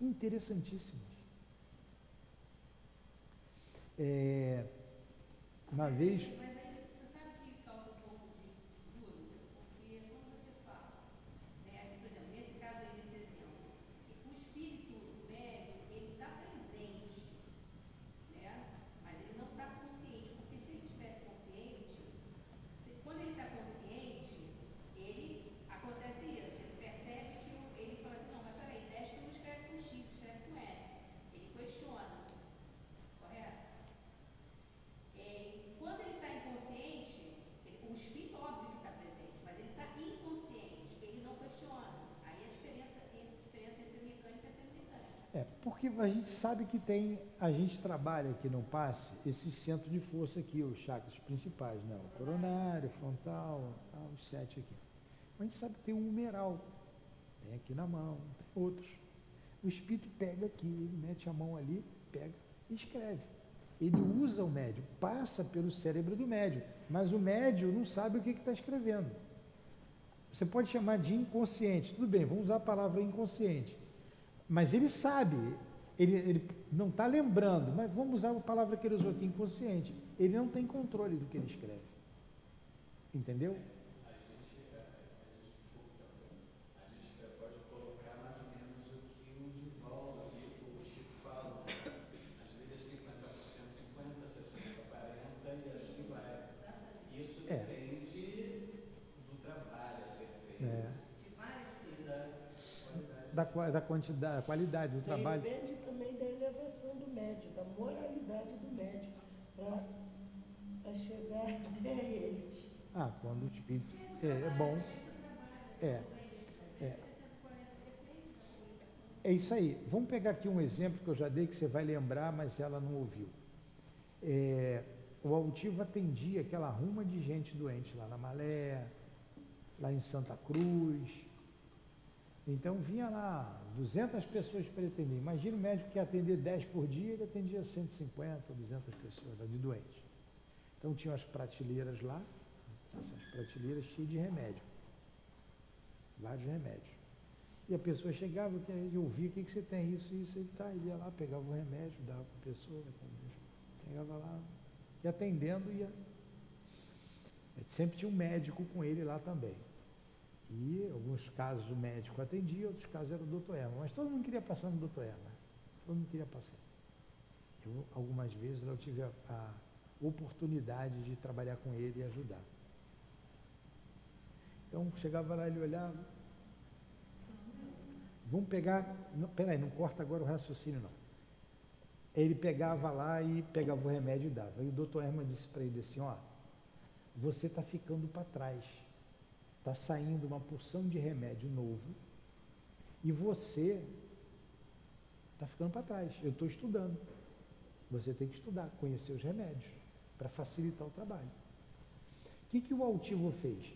Interessantíssimas. É, uma vez. Mas aí você sabe que causa um pouco de dúvida, porque quando você fala, né, por exemplo, nesse caso aí, nesse exemplo, o espírito do médium, ele está presente, né, mas ele não está consciente, porque se ele estivesse consciente, se, quando ele está consciente, ele acontece isso, ele percebe que o- ele fala assim, não, mas peraí, destro não escreve com X, escreve com S. Ele questiona, correto? É, quando ele está inconsciente, ele- o espírito óbvio que está presente, mas ele está inconsciente, ele não questiona. Aí a diferença, a diferença entre mecânica e sendo mecânica. É, porque a gente sabe que tem, a gente trabalha aqui no passe, esse centro de força aqui, os chakras principais, né? O coronário, frontal, tá, os sete aqui. A gente sabe que tem um humeral, tem aqui na mão, tem outros. O espírito pega aqui, ele mete a mão ali, pega e escreve. Ele usa o médium, passa pelo cérebro do médium, mas o médium não sabe o que está escrevendo. Você pode chamar de inconsciente, tudo bem, vamos usar a palavra inconsciente. Mas ele sabe, ele, ele não está lembrando, mas vamos usar a palavra que ele usou aqui, inconsciente. Ele não tem controle do que ele escreve. Entendeu? É. É. da, da quantidade, da qualidade do trabalho. Depende É isso aí. Vamos pegar aqui um exemplo que eu já dei que você vai lembrar, mas ela não ouviu. É, o altivo atendia aquela ruma de gente doente lá na Malé, lá em Santa Cruz. Então vinha lá 200 pessoas para ele atender. Imagina o médico que ia atender 10 por dia, ele atendia 150, 200 pessoas de doentes. Então tinha as prateleiras lá, essas prateleiras cheias de remédio. Vários remédios. E a pessoa chegava e ouvia, o que, que você tem? Isso, isso, ele tá, ia lá, pegava o remédio, dava para a pessoa, pegava lá, e atendendo, ia. Sempre tinha um médico com ele lá também. E alguns casos o médico atendia, outros casos era o doutor Erma. Mas todo mundo queria passar no doutor Erma. Todo mundo queria passar. Eu, algumas vezes eu tive a, a oportunidade de trabalhar com ele e ajudar. Então chegava lá, ele olhava. Vamos pegar. Não, peraí, não corta agora o raciocínio não. Ele pegava lá e pegava o remédio e dava. E o doutor Herman disse para ele assim, ó, você está ficando para trás. Está saindo uma porção de remédio novo e você está ficando para trás. Eu estou estudando. Você tem que estudar, conhecer os remédios, para facilitar o trabalho. O que, que o altivo fez?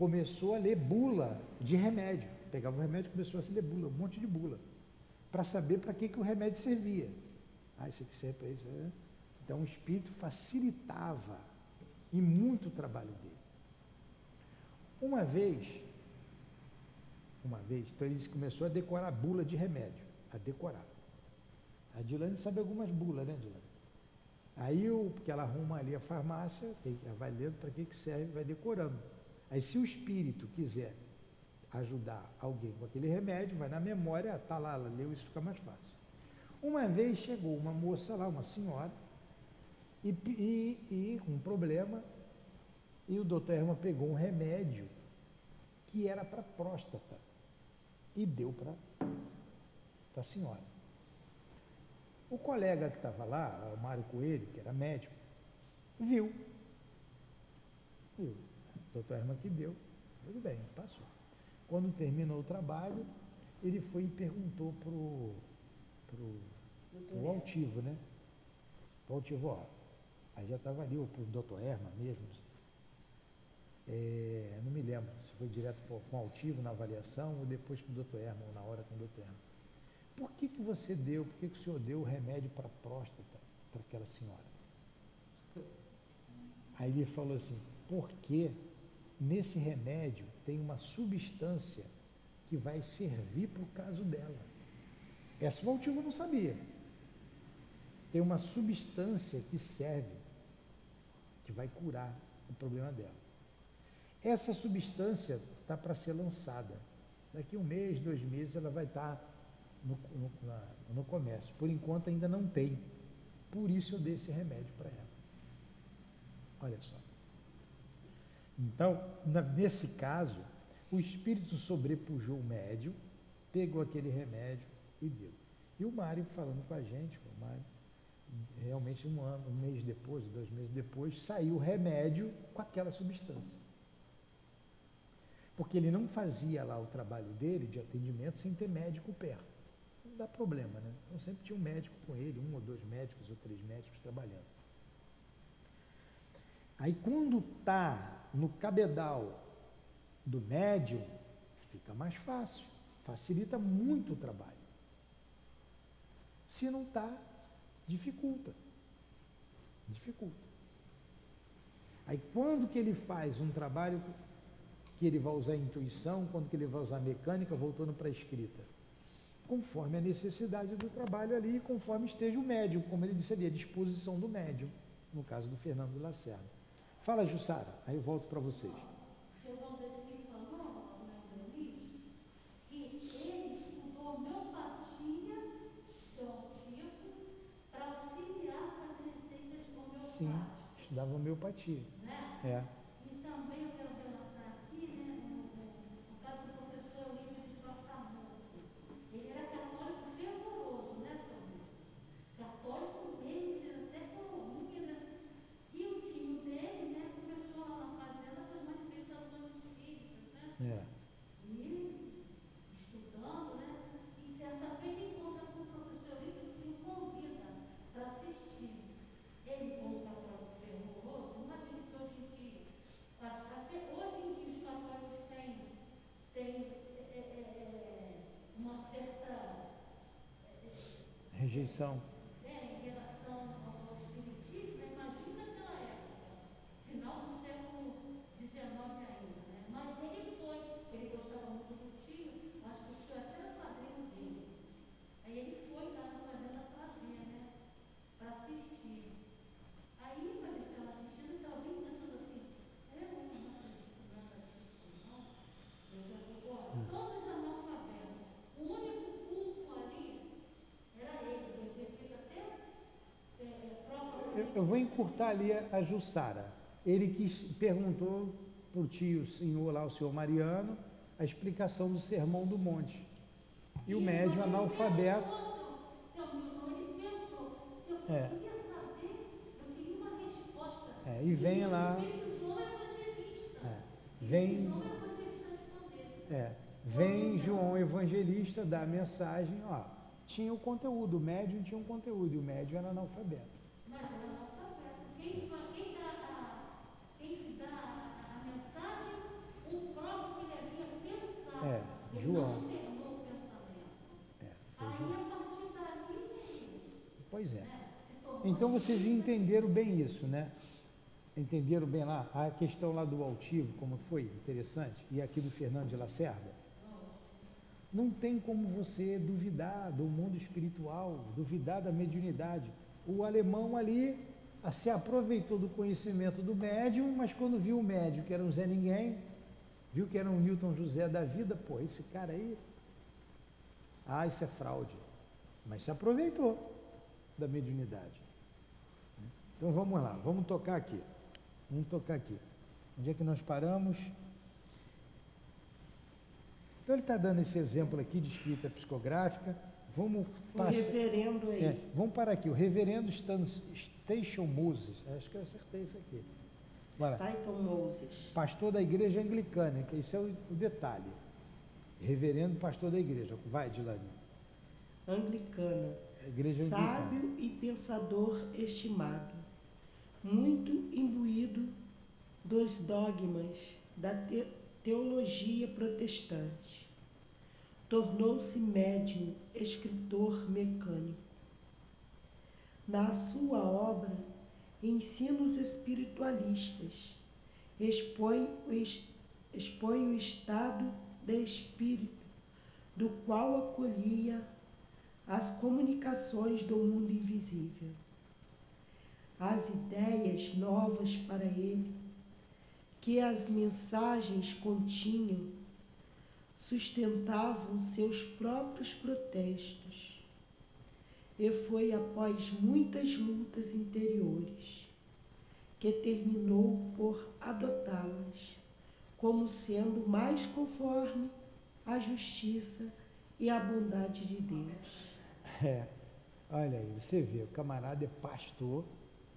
Começou a ler bula de remédio. Pegava o remédio e começou a ler bula, um monte de bula, para saber para que, que o remédio servia. Ah, isso aqui serve para isso. né? Então o espírito facilitava e muito o trabalho dele. Uma vez, uma vez, então ele começou a decorar bula de remédio, a decorar. A Dilane sabe algumas bulas, né, Dilane? Aí, o, porque ela arruma ali a farmácia, ela vai lendo para que, que serve, vai decorando. Aí, se o espírito quiser ajudar alguém com aquele remédio, vai na memória, tá lá, ela leu, isso fica mais fácil. Uma vez chegou uma moça lá, uma senhora, e, e, e com um problema, e o doutor Herman pegou um remédio que era para próstata e deu para a senhora. O colega que estava lá, o Mário Coelho, que era médico, viu. Viu. Doutor Herman que deu. Tudo bem, passou. Quando terminou o trabalho, ele foi e perguntou para o pro, altivo, né? Pro altivo, ó. Aí já estava ali, para o doutor Herman mesmo. É, não me lembro se foi direto pro, com o altivo na avaliação ou depois para o doutor Herman, ou na hora com o doutor Herman. Por que, que você deu, por que, que o senhor deu o remédio para a próstata para aquela senhora? Aí ele falou assim, porque nesse remédio tem uma substância que vai servir para o caso dela. Essa o não sabia. Tem uma substância que serve, que vai curar o problema dela. Essa substância está para ser lançada. Daqui um mês, dois meses, ela vai estar no, no, na, no comércio. Por enquanto ainda não tem. Por isso eu dei esse remédio para ela. Olha só. Então, nesse caso, o espírito sobrepujou o médium, pegou aquele remédio e deu. E o Mário falando com a gente, o Mário, realmente um ano, um mês depois, dois meses depois, saiu o remédio com aquela substância. Porque ele não fazia lá o trabalho dele de atendimento sem ter médico perto. Não dá problema, né? Então sempre tinha um médico com ele, um ou dois médicos ou três médicos trabalhando. Aí quando está no cabedal do médium, fica mais fácil, facilita muito o trabalho. Se não está, dificulta. Dificulta. Aí quando que ele faz um trabalho que ele vai usar a intuição, quando que ele vai usar a mecânica, voltando para a escrita? Conforme a necessidade do trabalho ali, conforme esteja o médium, como ele disse ali, a disposição do médium, no caso do Fernando Lacerda. Fala, Jussara, aí eu volto para vocês. O senhor Valdeci falou, Denise, que ele estudou homeopatia, seu altivo, para auxiliar fazer receitas Sim, estudava homeopatia. Né? É. E também eu quero relatar aqui, né, no, no, no caso do professor Olívio de Passamonte. São. né, em relação ao, ao espiritismo, né, imagina naquela época, final do século XIX ainda, né? Mas ele foi, ele gostava muito do tio, acho que o tio até era padrinho dele. Aí ele foi lá na fazenda para ver, né? Para assistir. Aí, quando ele estava assistindo, ele estava bem pensando assim, é, não, não acredito nada disso, não. Eu digo, ó, todos analfabetos. O único culto ali era ele, ele fez até é, é, prova Eu, vou encurtar ali a, Jussara. Ele quis, perguntou para o tio senhor lá, o senhor Mariano, a explicação do sermão do monte. E o médium ele analfabeto. pensou, É. queria saber, eu queria uma resposta. É, e vem lá. Evangelista. É, vem, respondesse. é, vem João Evangelista dar a mensagem, ó, tinha o conteúdo, o médium tinha um conteúdo, e o médium era analfabeto. Mas era analfabeto. Quem, fa- quem dá, a, quem dá a, a mensagem, o próprio que ele havia pensado. É, ele João. não externou o pensamento. É, foi Aí, João. a partir dali, Pois é. né, se tornou Então vocês entenderam bem isso, né? Entenderam bem lá a questão lá do altivo, como foi interessante, e aqui do Fernando de Lacerda? Não tem como você duvidar do mundo espiritual, duvidar da mediunidade. O alemão ali ah, se aproveitou do conhecimento do médium, mas quando viu o médium, que era um Zé Ninguém, viu que era um Newton José da vida, pô, esse cara aí, ah, isso é fraude. Mas se aproveitou da mediunidade. Então vamos lá, vamos tocar aqui. Vamos tocar aqui. Onde é que nós paramos? Então ele está dando esse exemplo aqui de escrita psicográfica. Vamos O passar. reverendo aí. É, vamos parar aqui. O reverendo Station Moses, acho que eu acertei isso aqui. Bora. Moses. Pastor da igreja anglicana, que esse é o, o detalhe. Reverendo pastor da igreja. Vai, Dilane. Anglicana. Igreja anglicana. Sábio e pensador estimado. Muito imbuído dos dogmas da te- teologia protestante. Tornou-se médium, escritor mecânico. Na sua obra, Ensinos Espiritualistas expõe o, expõe o estado de espírito do qual acolhia as comunicações do mundo invisível. As ideias novas para ele, que as mensagens continham, sustentavam seus próprios protestos. E foi após muitas lutas interiores que terminou por adotá-las como sendo mais conforme a justiça e a bondade de Deus. É, olha aí, você vê, o camarada é pastor,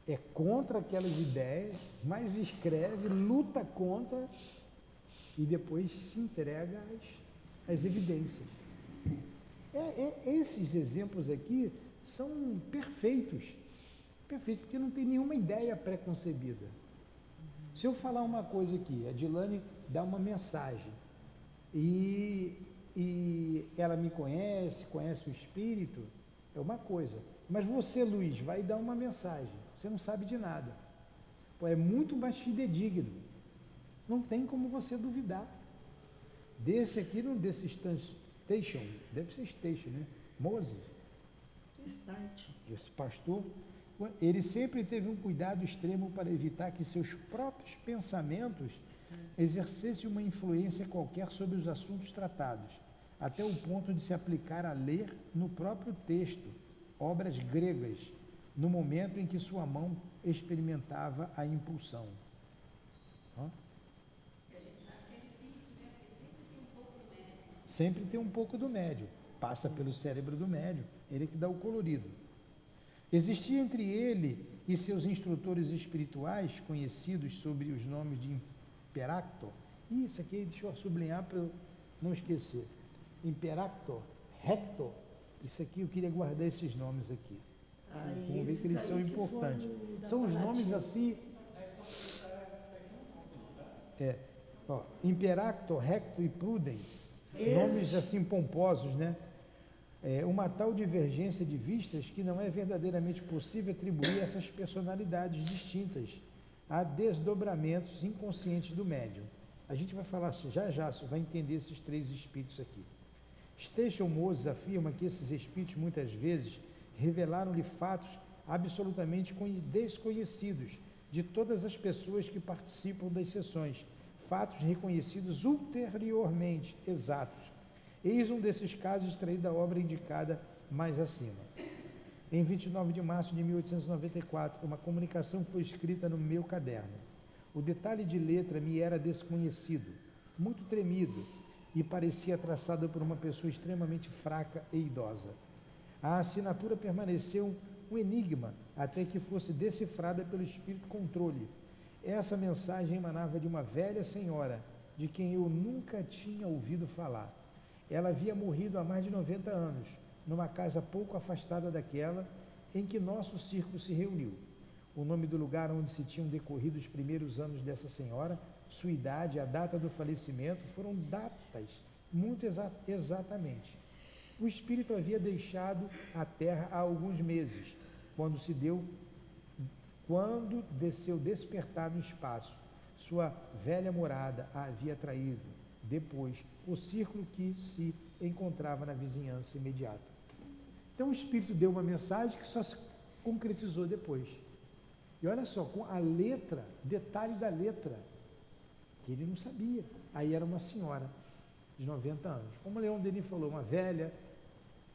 é contra aquelas ideias, mas escreve, luta contra e depois se entrega às, às evidências. É, é, esses exemplos aqui são perfeitos, perfeitos, porque não tem nenhuma ideia pré-concebida. Se eu falar uma coisa aqui, a Dilane dá uma mensagem e, e ela me conhece, conhece o espírito, é uma coisa. Mas você, Luiz, vai dar uma mensagem, você não sabe de nada. Pô, é muito mais fidedigno. Não tem como você duvidar. Desse aqui, não desse station, deve ser station, né? Moses, Start. esse pastor, ele sempre teve um cuidado extremo para evitar que seus próprios pensamentos exercessem uma influência qualquer sobre os assuntos tratados, até o ponto de se aplicar a ler no próprio texto obras gregas, no momento em que sua mão experimentava a impulsão. É sempre tem um pouco do médio, passa pelo cérebro do médio, ele que dá o colorido. Existia entre ele e seus instrutores espirituais, conhecidos sob os nomes de Imperactor, isso aqui deixa eu sublinhar para eu não esquecer. Imperactor, Rector, isso aqui eu queria guardar esses nomes aqui. Aí, Vamos ver que eles são importantes. São os nomes assim. É, ó, Imperactor, Recto e Prudence. Esses. Nomes assim pomposos, né? é, uma tal divergência de vistas que não é verdadeiramente possível atribuir essas personalidades distintas a desdobramentos inconscientes do médium. A gente vai falar já já, você vai entender esses três espíritos aqui. Station Moses afirma que esses espíritos muitas vezes revelaram-lhe fatos absolutamente desconhecidos de todas as pessoas que participam das sessões, fatos reconhecidos ulteriormente exatos. Eis um desses casos extraído da obra indicada mais acima. Em 29 de março de 1894, uma comunicação foi escrita no meu caderno. O detalhe de letra me era desconhecido, muito tremido, e parecia traçado por uma pessoa extremamente fraca e idosa. A assinatura permaneceu um enigma até que fosse decifrada pelo espírito controle. Essa mensagem emanava de uma velha senhora, de quem eu nunca tinha ouvido falar. Ela havia morrido há mais de 90 anos, numa casa pouco afastada daquela em que nosso círculo se reuniu. O nome do lugar onde se tinham decorrido os primeiros anos dessa senhora, sua idade, a data do falecimento foram datas muito exa exatamente. O espírito havia deixado a terra há alguns meses, quando se deu, quando desceu despertar no espaço. Sua velha morada a havia traído. Depois, o círculo que se encontrava na vizinhança imediata. Então o Espírito deu uma mensagem que só se concretizou depois. E olha só, com a letra, detalhe da letra, que ele não sabia. Aí era uma senhora de 90 anos. Como o Leão Denis falou, uma velha,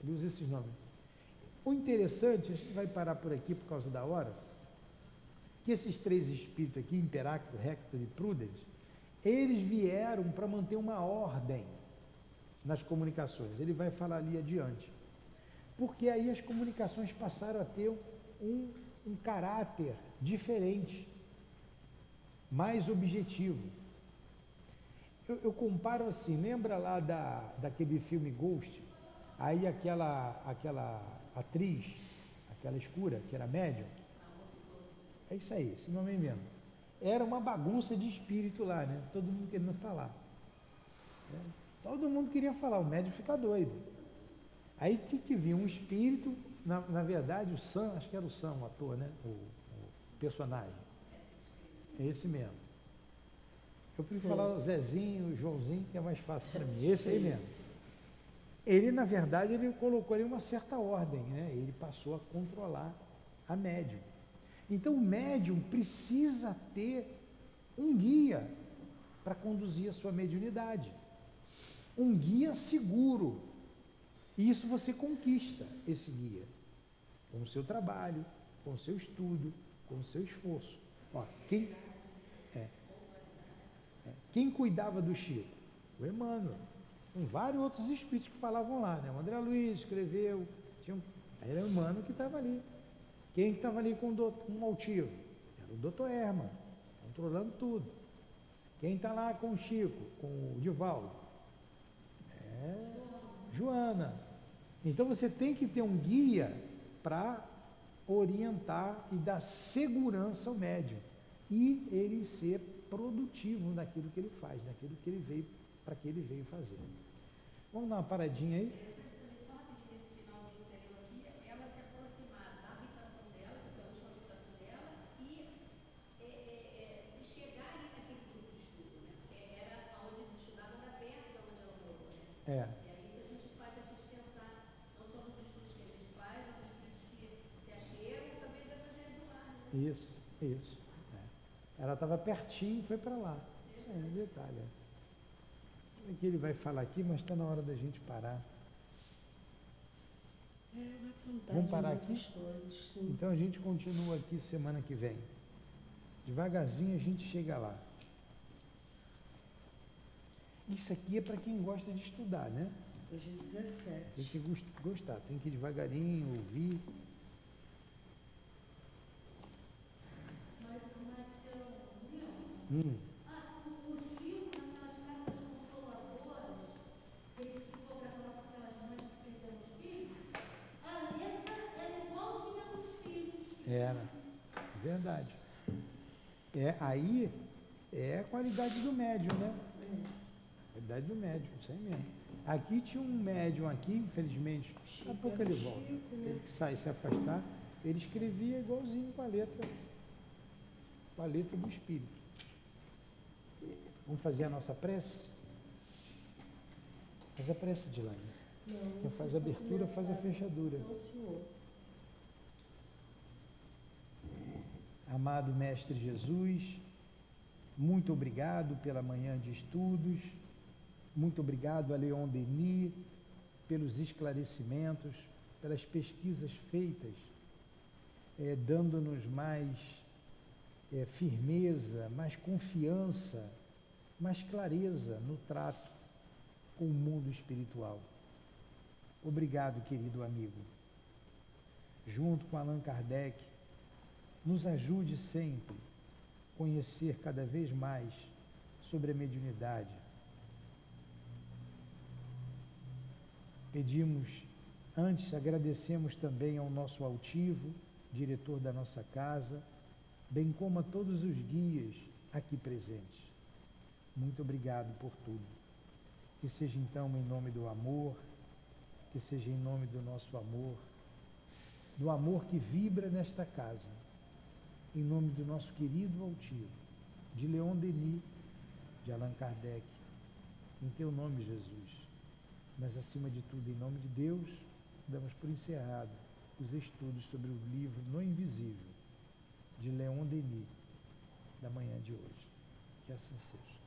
ele usa esses nomes. O interessante, a gente vai parar por aqui por causa da hora, que esses três espíritos aqui, Imperacto, Rector e Prudence, eles vieram para manter uma ordem nas comunicações. Ele vai falar ali adiante. Porque aí as comunicações passaram a ter um, um caráter diferente, mais objetivo. Eu, eu, comparo assim, lembra lá da, daquele filme Ghost? Aí aquela, aquela atriz, aquela escura, que era médium. É isso aí, esse nome mesmo. Era uma bagunça de espírito lá, né? Todo mundo querendo falar. É, todo mundo queria falar, o médium fica doido. Aí tinha que vir um espírito, na, na verdade o Sam, acho que era o Sam, o ator, né? O, o personagem. É esse mesmo. Eu prefiro falar o Zezinho, o Joãozinho, que é mais fácil para mim. Esse aí mesmo. Ele, na verdade, ele colocou ali uma certa ordem, né? Ele passou a controlar a médium. Então o médium precisa ter um guia para conduzir a sua mediunidade. Um guia seguro. E isso você conquista, esse guia, com o seu trabalho, com o seu estudo, com o seu esforço. Ó, quem, é, é, quem cuidava do Chico? O Emmanuel com vários outros espíritos que falavam lá, né? O André Luiz escreveu, tinha um, era o humano que estava ali. Quem estava ali com, o com o altivo? Era o doutor Herman, controlando tudo. Quem está lá com o Chico, com o Divaldo? É Joana. Então você tem que ter um guia para orientar e dar segurança ao médium. E ele ser produtivo naquilo que ele faz, naquilo que ele veio para que ele veio fazer. Vamos dar uma paradinha aí? É. E aí a gente faz a gente pensar, não só nos estudos que a gente faz, mas nos estudos que se achegam, também da evangelho do lar. Né? Isso, isso. É. Ela estava pertinho e foi para lá. Isso é um detalhe. É que ele vai falar aqui, mas está na hora da gente parar. É, Vamos parar aqui? então a gente continua aqui semana que vem. Devagarzinho a gente chega lá. Isso aqui é para quem gosta de estudar, né? Hoje é 17. Tem que gostar, tem que ir devagarinho, ouvir. Mas, Marcelo, hum. Era, verdade. É, aí é a qualidade do médium, né? Qualidade do médium, isso aí mesmo. Aqui tinha um médium aqui, infelizmente, daqui a pouco ele volta. Né? Ele que sai se afastar, ele escrevia igualzinho com a letra, com a letra do Espírito. Vamos fazer a nossa prece? Faz a prece, Dilane. Não, Quem faz a abertura, faz a fechadura. Não, senhor. Amado Mestre Jesus, muito obrigado pela manhã de estudos, muito obrigado a Leon Denis pelos esclarecimentos, pelas pesquisas feitas, eh, dando-nos mais eh, firmeza, mais confiança, mais clareza no trato com o mundo espiritual. Obrigado, querido amigo. Junto com Allan Kardec, nos ajude sempre a conhecer cada vez mais sobre a mediunidade. Pedimos, antes agradecemos também ao nosso altivo, diretor da nossa casa, bem como a todos os guias aqui presentes. Muito obrigado por tudo. Que seja então em nome do amor, que seja em nome do nosso amor, do amor que vibra nesta casa, em nome do nosso querido altivo, de Leon Denis, de Allan Kardec, em teu nome, Jesus. Mas acima de tudo, em nome de Deus, damos por encerrado os estudos sobre o livro No Invisível, de Leon Denis, da manhã de hoje. Que assim seja.